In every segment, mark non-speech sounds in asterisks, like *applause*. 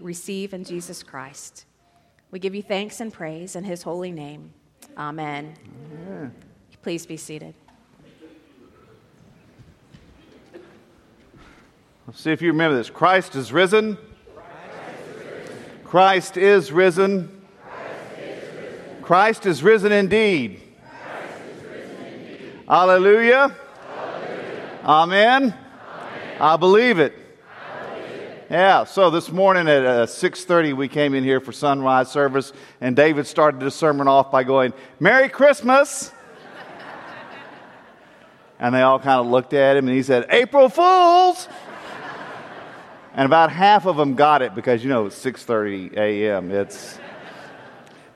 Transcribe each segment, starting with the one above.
receive in Jesus Christ. We give you thanks and praise in his holy name. Amen. Amen. Please be seated. Let's see if you remember this. Christ is risen. Christ is risen. Christ is risen indeed. Hallelujah. Amen. I believe it. Yeah, so this morning at uh, 6:30 we came in here for sunrise service and David started the sermon off by going, "Merry Christmas." and they all kind of looked at him and he said, "April Fools." and about half of them got it because you know it's 6:30 a.m. It's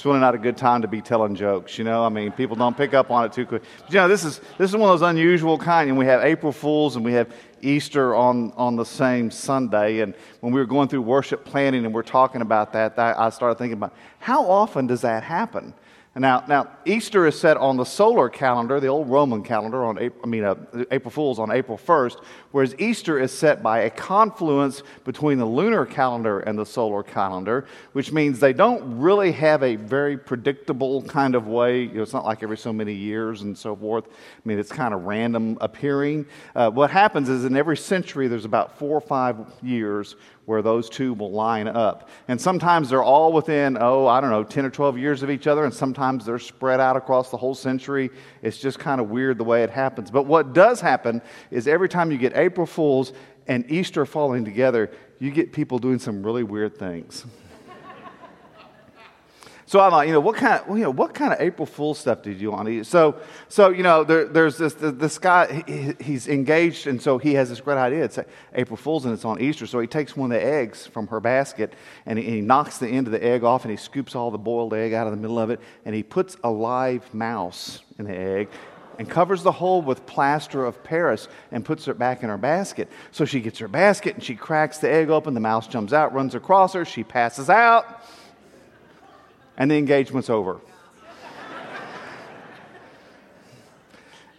it's really not a good time to be telling jokes, you know. I mean, people don't pick up on it too quick. But, you know, this is this is one of those unusual kind. And we have April Fools and we have Easter on on the same Sunday. And when we were going through worship planning and we're talking about that, that I started thinking about how often does that happen? Now, now Easter is set on the solar calendar, the old Roman calendar, on April, I mean, uh, April Fool's on April 1st, whereas Easter is set by a confluence between the lunar calendar and the solar calendar, which means they don't really have a very predictable kind of way. You know, it's not like every so many years and so forth. I mean, it's kind of random appearing. Uh, what happens is in every century, there's about four or five years where those two will line up. And sometimes they're all within, oh, I don't know, 10 or 12 years of each other, and sometimes they're spread out across the whole century. It's just kind of weird the way it happens. But what does happen is every time you get April Fools and Easter falling together, you get people doing some really weird things. So I'm like, you know, what kind of, you know, what kind of April Fool stuff did you want to eat? So, so you know, there, there's this, this guy, he, he's engaged, and so he has this great idea. It's April Fool's, and it's on Easter. So he takes one of the eggs from her basket, and he, and he knocks the end of the egg off, and he scoops all the boiled egg out of the middle of it, and he puts a live mouse in the egg, and covers the hole with plaster of Paris and puts it back in her basket. So she gets her basket and she cracks the egg open. The mouse jumps out, runs across her. She passes out and the engagement's over.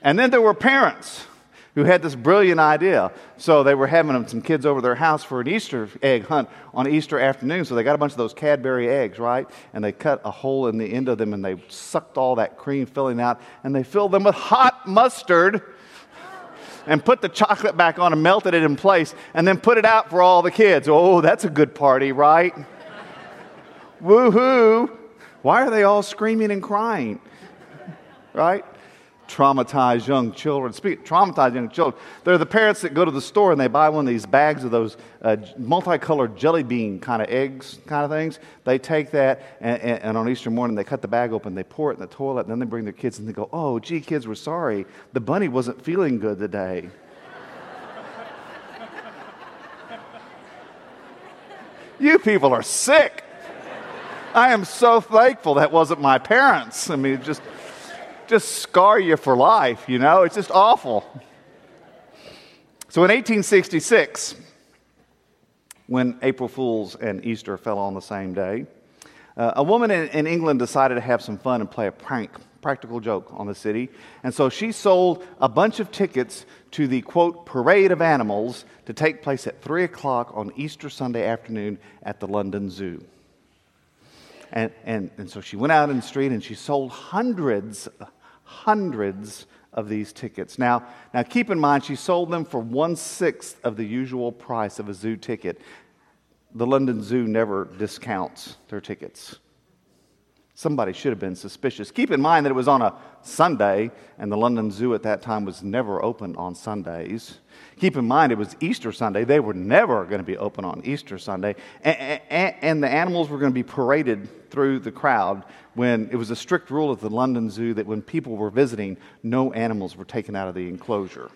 and then there were parents who had this brilliant idea. So they were having some kids over their house for an Easter egg hunt on Easter afternoon. So they got a bunch of those Cadbury eggs, right? And they cut a hole in the end of them and they sucked all that cream filling out and they filled them with hot mustard and put the chocolate back on and melted it in place and then put it out for all the kids. Oh, that's a good party, right? Woohoo! Why are they all screaming and crying? right? Traumatized young children. Speak, traumatized young children. They're the parents that go to the store and they buy one of these bags of those uh, multicolored jelly bean kind of eggs, kind of things. They take that and, and, and, on Easter morning they cut the bag open, they pour it in the toilet, and then they bring their kids and they go, "Oh, gee, kids, we're sorry. The bunny wasn't feeling good today." *laughs* you people are sick. I am so thankful that wasn't my parents. I mean, just, just scar you for life, you know? It's just awful. So in 1866, when April Fools and Easter fell on the same day, uh, a woman in, in, England decided to have some fun and play a prank, practical joke on the city. And so she sold a bunch of tickets to the quote, parade of animals to take place at 3 o'clock on Easter Sunday afternoon at the London Zoo. And, and, and so she went out in the street and she sold hundreds, hundreds of these tickets. Now, now keep in mind, she sold them for one sixth of the usual price of a zoo ticket. The London Zoo never discounts their tickets. Somebody should have been suspicious. Keep in mind that it was on a Sunday, and the London Zoo at that time was never open on Sundays. Keep in mind it was Easter Sunday. They were never going to be open on Easter Sunday. And, and, and the animals were going to be paraded through the crowd when it was a strict rule at the London Zoo that when people were visiting, no animals were taken out of the enclosure.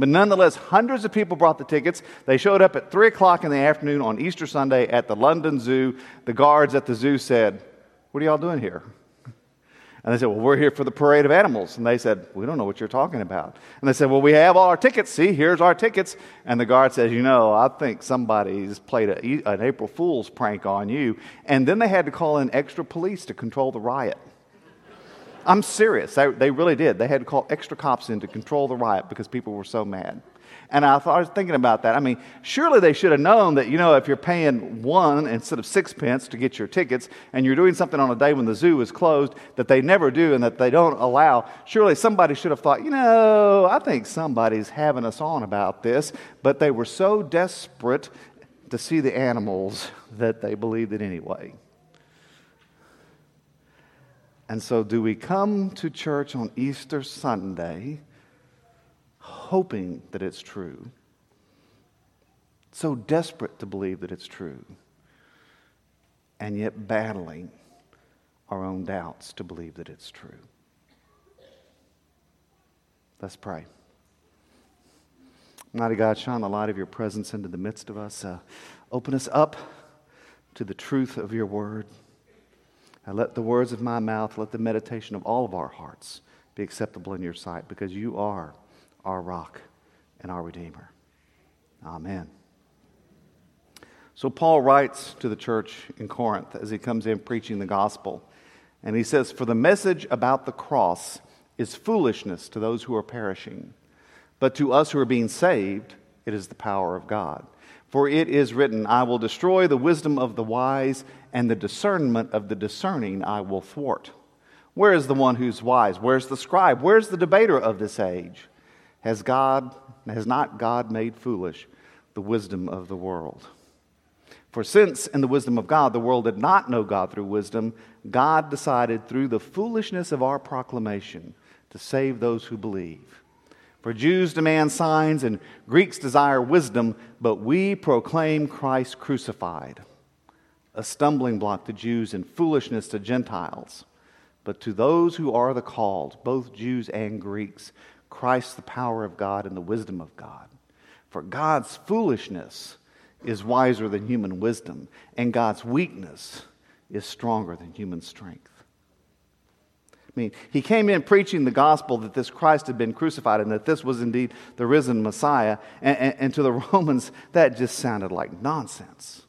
But nonetheless, hundreds of people brought the tickets. They showed up at 3 o'clock in the afternoon on Easter Sunday at the London Zoo. The guards at the zoo said, What are y'all doing here? And they said, Well, we're here for the parade of animals. And they said, We don't know what you're talking about. And they said, Well, we have all our tickets. See, here's our tickets. And the guard says, You know, I think somebody's played a, an April Fool's prank on you. And then they had to call in extra police to control the riot. I'm serious. They, they really did. They had to call extra cops in to control the riot because people were so mad. And I, thought, I was thinking about that. I mean, surely they should have known that, you know, if you're paying one instead of six pence to get your tickets and you're doing something on a day when the zoo is closed that they never do and that they don't allow, surely somebody should have thought, you know, I think somebody's having us on about this. But they were so desperate to see the animals that they believed it anyway. And so, do we come to church on Easter Sunday hoping that it's true? So desperate to believe that it's true, and yet battling our own doubts to believe that it's true. Let's pray. Mighty God, shine the light of your presence into the midst of us. Uh, open us up to the truth of your word. Let the words of my mouth, let the meditation of all of our hearts be acceptable in your sight, because you are our rock and our Redeemer. Amen. So, Paul writes to the church in Corinth as he comes in preaching the gospel. And he says, For the message about the cross is foolishness to those who are perishing, but to us who are being saved, it is the power of God. For it is written, I will destroy the wisdom of the wise, and the discernment of the discerning I will thwart. Where is the one who's wise? Where's the scribe? Where's the debater of this age? Has God, has not God made foolish the wisdom of the world? For since in the wisdom of God the world did not know God through wisdom, God decided through the foolishness of our proclamation to save those who believe. For Jews demand signs and Greeks desire wisdom, but we proclaim Christ crucified, a stumbling block to Jews and foolishness to Gentiles. But to those who are the called, both Jews and Greeks, Christ the power of God and the wisdom of God. For God's foolishness is wiser than human wisdom, and God's weakness is stronger than human strength. I mean, he came in preaching the gospel that this Christ had been crucified and that this was indeed the risen Messiah. And, and, and to the *laughs* Romans, that just sounded like nonsense.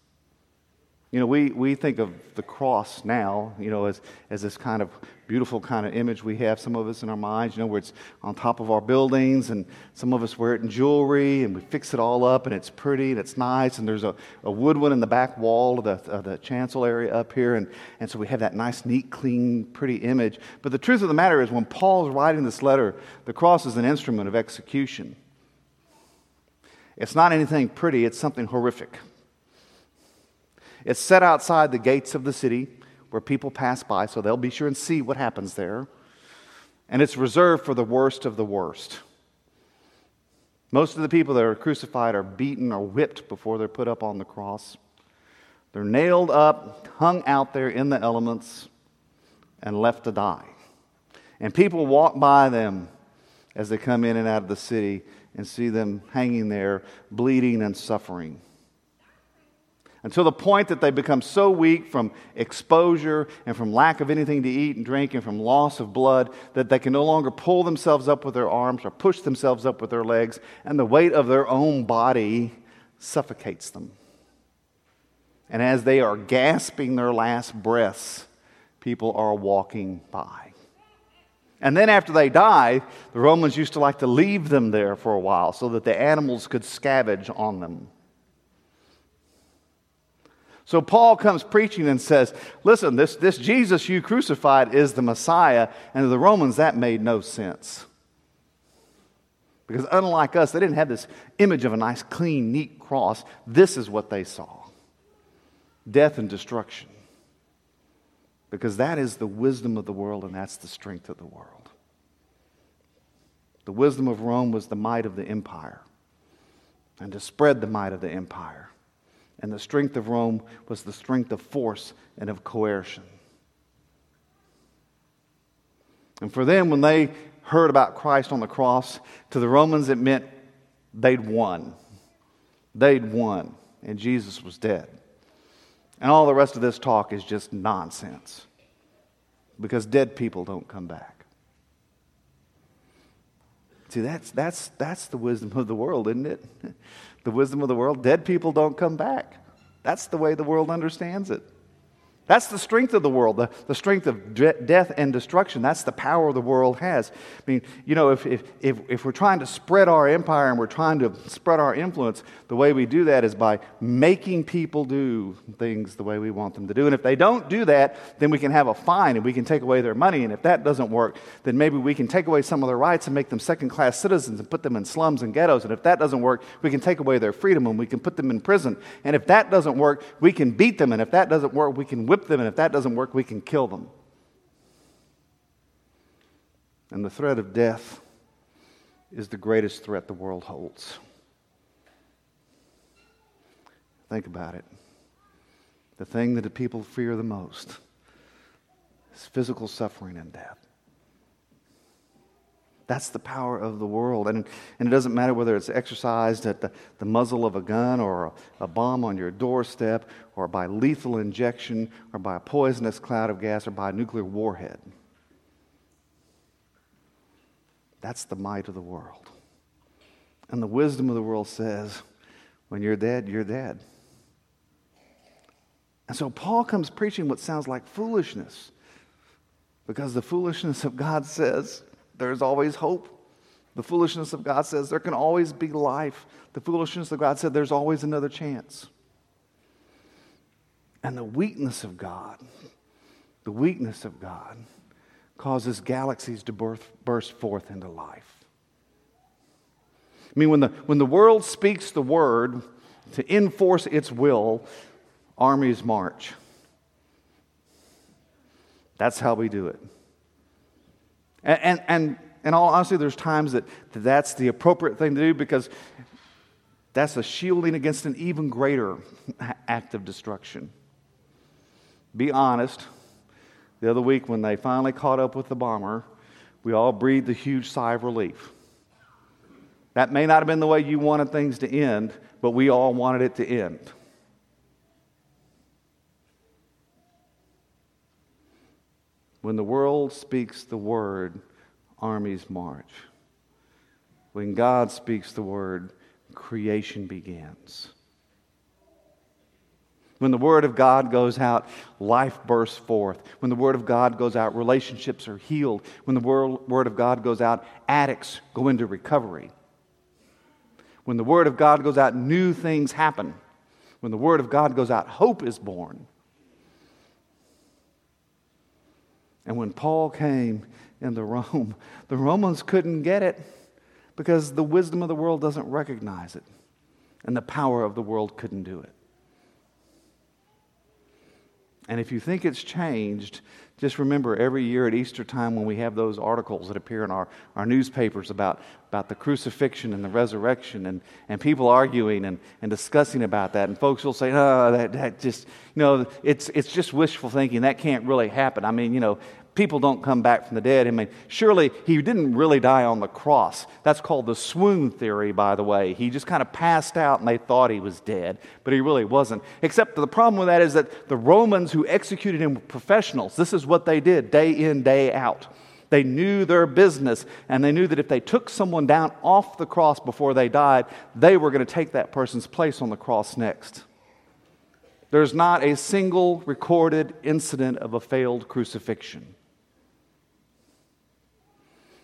You know, we, we think of the cross now, you know, as, as this kind of beautiful kind of image we have, some of us in our minds, you know, where it's on top of our buildings, and some of us wear it in jewelry, and we fix it all up, and it's pretty, and it's nice, and there's a, a wood one in the back wall of the, of the chancel area up here, and, and so we have that nice, neat, clean, pretty image. But the truth of the matter is, when Paul's writing this letter, the cross is an instrument of execution. It's not anything pretty, it's something horrific. It's set outside the gates of the city where people pass by, so they'll be sure and see what happens there. And it's reserved for the worst of the worst. Most of the people that are crucified are beaten or whipped before they're put up on the cross. They're nailed up, hung out there in the elements, and left to die. And people walk by them as they come in and out of the city and see them hanging there, bleeding and suffering until the point that they become so weak from exposure and from lack of anything to eat and drink and from loss of blood that they can no longer pull themselves up with their arms or push themselves up with their legs, and the weight of their own body suffocates them. And as they are gasping their last breaths, people are walking by. And then after they die, the Romans used to like to leave them there for a while so that the animals could scavenge on them. So Paul comes preaching and says, Listen, this, this Jesus you crucified is the Messiah. And to the Romans, that made no sense. Because unlike us, they didn't have this image of a nice, clean, neat cross. This is what they saw death and destruction. Because that is the wisdom of the world, and that's the strength of the world. The wisdom of Rome was the might of the empire, and to spread the might of the empire. And the strength of Rome was the strength of force and of coercion. And for them, when they heard about Christ on the cross, to the Romans it meant they'd won. They'd won, and Jesus was dead. And all the rest of this talk is just nonsense because dead people don't come back. See, that's, that's, that's the wisdom of the world, isn't it? *laughs* the wisdom of the world. Dead people don't come back. That's the way the world understands it. That's the strength of the world, the, the strength of de- death and destruction. That's the power the world has. I mean, you know, if, if, if, if we're trying to spread our empire and we're trying to spread our influence, the way we do that is by making people do things the way we want them to do. And if they don't do that, then we can have a fine and we can take away their money. And if that doesn't work, then maybe we can take away some of their rights and make them second class citizens and put them in slums and ghettos. And if that doesn't work, we can take away their freedom and we can put them in prison. And if that doesn't work, we can beat them. And if that doesn't work, we can whip them, and if that doesn't work, we can kill them. And the threat of death is the greatest threat the world holds. Think about it. The thing that the people fear the most is physical suffering and death. That's the power of the world. And, and it doesn't matter whether it's exercised at the, the muzzle of a gun or a, a bomb on your doorstep or by lethal injection or by a poisonous cloud of gas or by a nuclear warhead. That's the might of the world. And the wisdom of the world says, when you're dead, you're dead. And so Paul comes preaching what sounds like foolishness because the foolishness of God says, there's always hope. The foolishness of God says there can always be life. The foolishness of God said there's always another chance. And the weakness of God, the weakness of God causes galaxies to birth, burst forth into life. I mean, when the, when the world speaks the word to enforce its will, armies march. That's how we do it. And, and, and in all honesty, there's times that, that that's the appropriate thing to do because that's a shielding against an even greater act of destruction. Be honest. The other week, when they finally caught up with the bomber, we all breathed a huge sigh of relief. That may not have been the way you wanted things to end, but we all wanted it to end. When the world speaks the word, armies march. When God speaks the word, creation begins. When the Word of God goes out, life bursts forth. When the Word of God goes out, relationships are healed. When the Word of God goes out, addicts go into recovery. When the Word of God goes out, new things happen. When the Word of God goes out, hope is born. And when Paul came into Rome, *laughs* the Romans couldn't get it because the wisdom of the world doesn't recognize it, and the power of the world couldn't do it. And if you think it's changed, just remember every year at Easter time when we have those articles that appear in our, our newspapers about, about the crucifixion and the resurrection and, and people arguing and, and discussing about that. And folks will say, oh, that, that just, you know, it's, it's just wishful thinking. That can't really happen. I mean, you know, people don't come back from the dead. I mean, surely he didn't really die on the cross. That's called the swoon theory, by the way. He just kind of passed out and they thought he was dead, but he really wasn't. Except the problem with that is that the Romans who executed him were professionals. This is what they did day in, day out. They knew their business, and they knew that if they took someone down off the cross before they died, they were going to take that person's place on the cross next. There's not a single recorded incident of a failed crucifixion.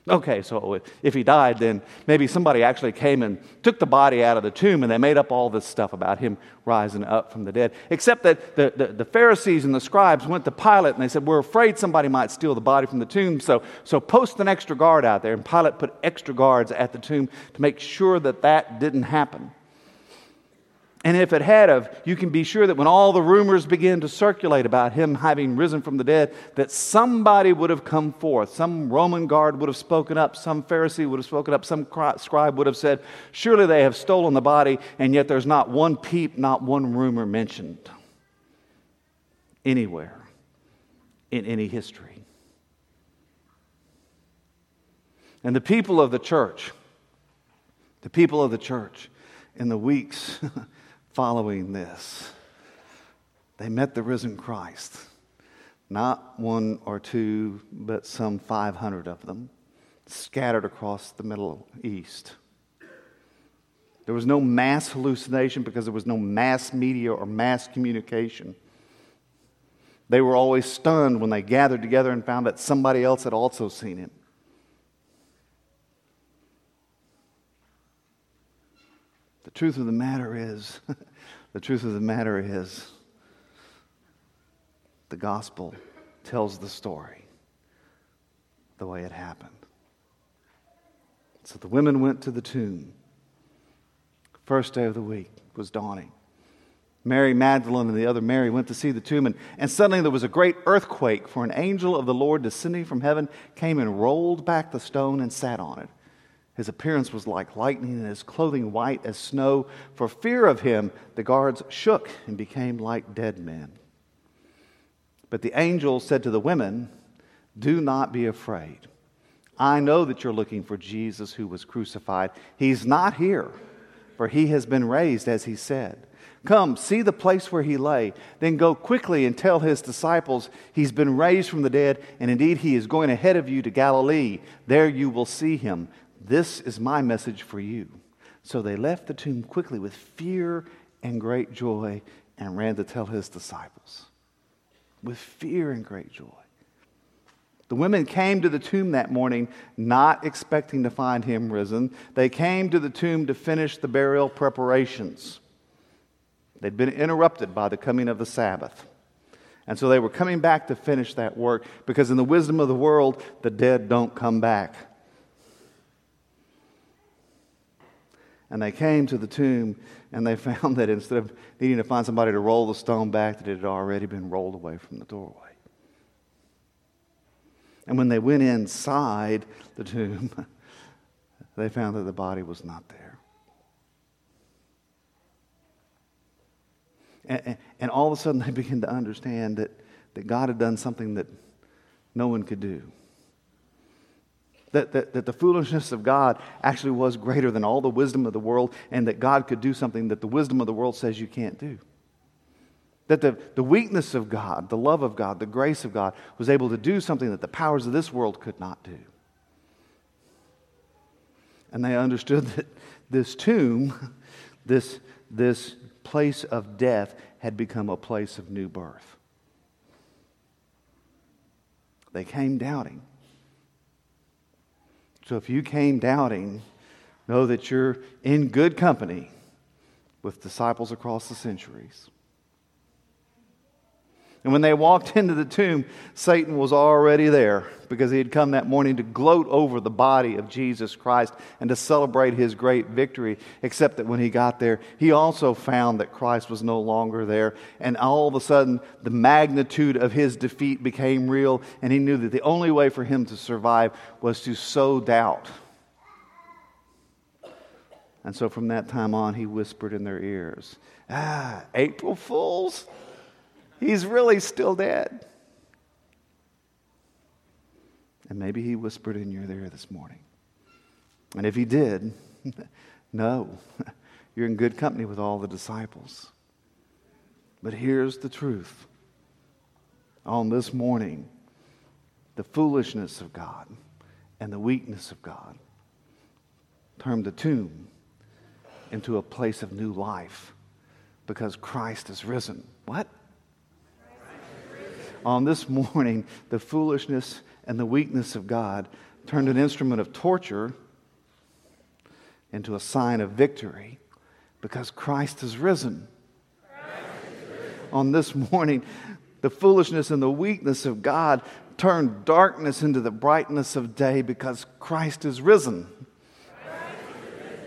Okay, so if he died, then maybe somebody actually came and took the body out of the tomb and they made up all this stuff about him rising up from the dead. Except that the, the, the, Pharisees and the scribes went to Pilate and they said, We're afraid somebody might steal the body from the tomb, so, so post an extra guard out there. And Pilate put extra guards at the tomb to make sure that that didn't happen. And if it had of, you can be sure that when all the rumors began to circulate about him having risen from the dead, that somebody would have come forth. Some Roman guard would have spoken up, some Pharisee would have spoken up, some scribe would have said, Surely they have stolen the body, and yet there's not one peep, not one rumor mentioned anywhere in any history. And the people of the church, the people of the church in the weeks *laughs* following this. They met the risen Christ. Not one or two, but some 500 of them scattered across the Middle East. There was no mass hallucination because there was no mass media or mass communication. They were always stunned when they gathered together and found that somebody else had also seen him. The truth of the matter is, *laughs* the truth of the matter is, the gospel tells the story the way it happened. So the women went to the tomb. First day of the week was dawning. Mary Magdalene and the other Mary went to see the tomb, and, and suddenly there was a great earthquake, for an angel of the Lord descending from heaven came and rolled back the stone and sat on it. His appearance was like lightning, and his clothing white as snow. For fear of him, the guards shook and became like dead men. But the angel said to the women, Do not be afraid. I know that you're looking for Jesus who was crucified. He's not here, for he has been raised, as he said. Come, see the place where he lay. Then go quickly and tell his disciples he's been raised from the dead, and indeed he is going ahead of you to Galilee. There you will see him. This is my message for you. So they left the tomb quickly with fear and great joy and ran to tell his disciples. With fear and great joy. The women came to the tomb that morning not expecting to find him risen. They came to the tomb to finish the burial preparations. They'd been interrupted by the coming of the Sabbath. And so they were coming back to finish that work because, in the wisdom of the world, the dead don't come back. And they came to the tomb and they *laughs* found that instead of needing to find somebody to roll the stone back, that it had already been rolled away from the doorway. And when they went inside the tomb, *laughs* they found that the body was not there. And, and, all of a sudden, they began to understand that, that God had done something that no one could do. That, that, that the foolishness of God actually was greater than all the wisdom of the world, and that God could do something that the wisdom of the world says you can't do. That the, the weakness of God, the love of God, the grace of God was able to do something that the powers of this world could not do. And they understood *laughs* that this tomb, *laughs* this, this place of death had become a place of new birth. They came doubting. So if you came doubting, know that you're in good company with disciples across the centuries. And when they walked *laughs* into the tomb, Satan was already there because he had come that morning to gloat over the body of Jesus Christ and to celebrate his great victory. Except that when he got there, he also found that Christ was no longer there. And all of a sudden, the magnitude of his defeat became real, and he knew that the only way for him to survive was to sow doubt. And so from that time on, he whispered in their ears, Ah, April Fools! He's really still dead. And maybe he whispered in your ear this morning. And if he did, *laughs* no, *laughs* you're in good company with all the disciples. But here's the truth. On this morning, the foolishness of God and the weakness of God turned the tomb into a place of new life because Christ is risen. What? On this morning, the foolishness and the weakness of God turned an instrument of torture into a sign of victory because Christ is risen. On this morning, the foolishness and the weakness of God turned darkness into the brightness of day because Christ is risen.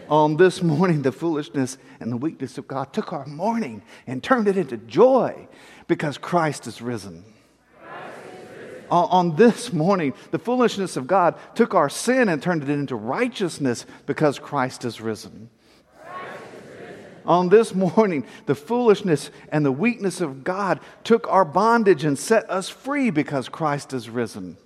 On this morning, the foolishness and the weakness of God took our mourning and turned it into joy because Christ is risen on this morning, the foolishness of God took our sin and turned it into righteousness because Christ is risen. On this morning, the foolishness and the weakness of God took our bondage and set us free because Christ is risen.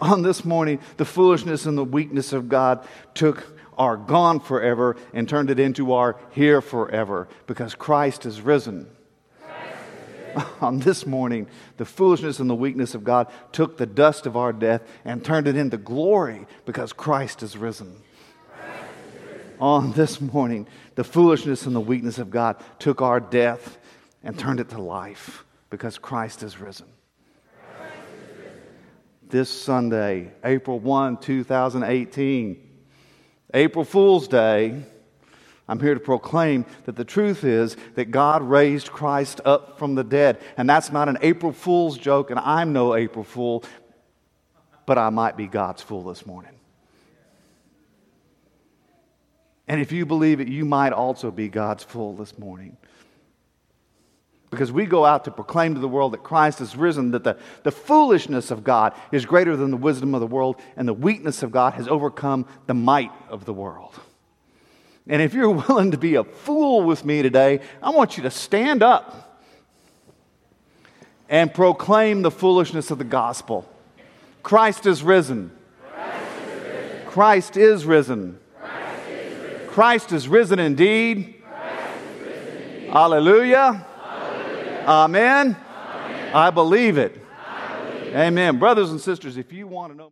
On this morning, the foolishness and the weakness of God took our gone forever and turned it into our here forever because Christ is risen. *laughs* on this morning, the foolishness and the weakness of God took the dust of our death and turned it into glory because Christ is risen. On this morning, the foolishness and the weakness of God took our death and turned it to life Because Christ is risen. This Sunday, April 1, 2018, April Fool's Day, I'm here to proclaim that the truth is that God raised Christ up from the dead. And that's not an April Fool's joke, and I'm no April Fool, but I might be God's fool this morning. And if you believe it, you might also be God's fool this morning. Because we go out to proclaim to the world that Christ is risen, that the, the foolishness of God is greater than the wisdom of the world, and the weakness of God has overcome the might of the world. And if you're *laughs* willing to be a fool with me today, I want you to stand up and proclaim the foolishness of the gospel. Christ is risen. Christ is risen. Christ is risen indeed. Hallelujah. Amen. Amen. I believe it. I believe Amen. Brothers and sisters, if you want to know.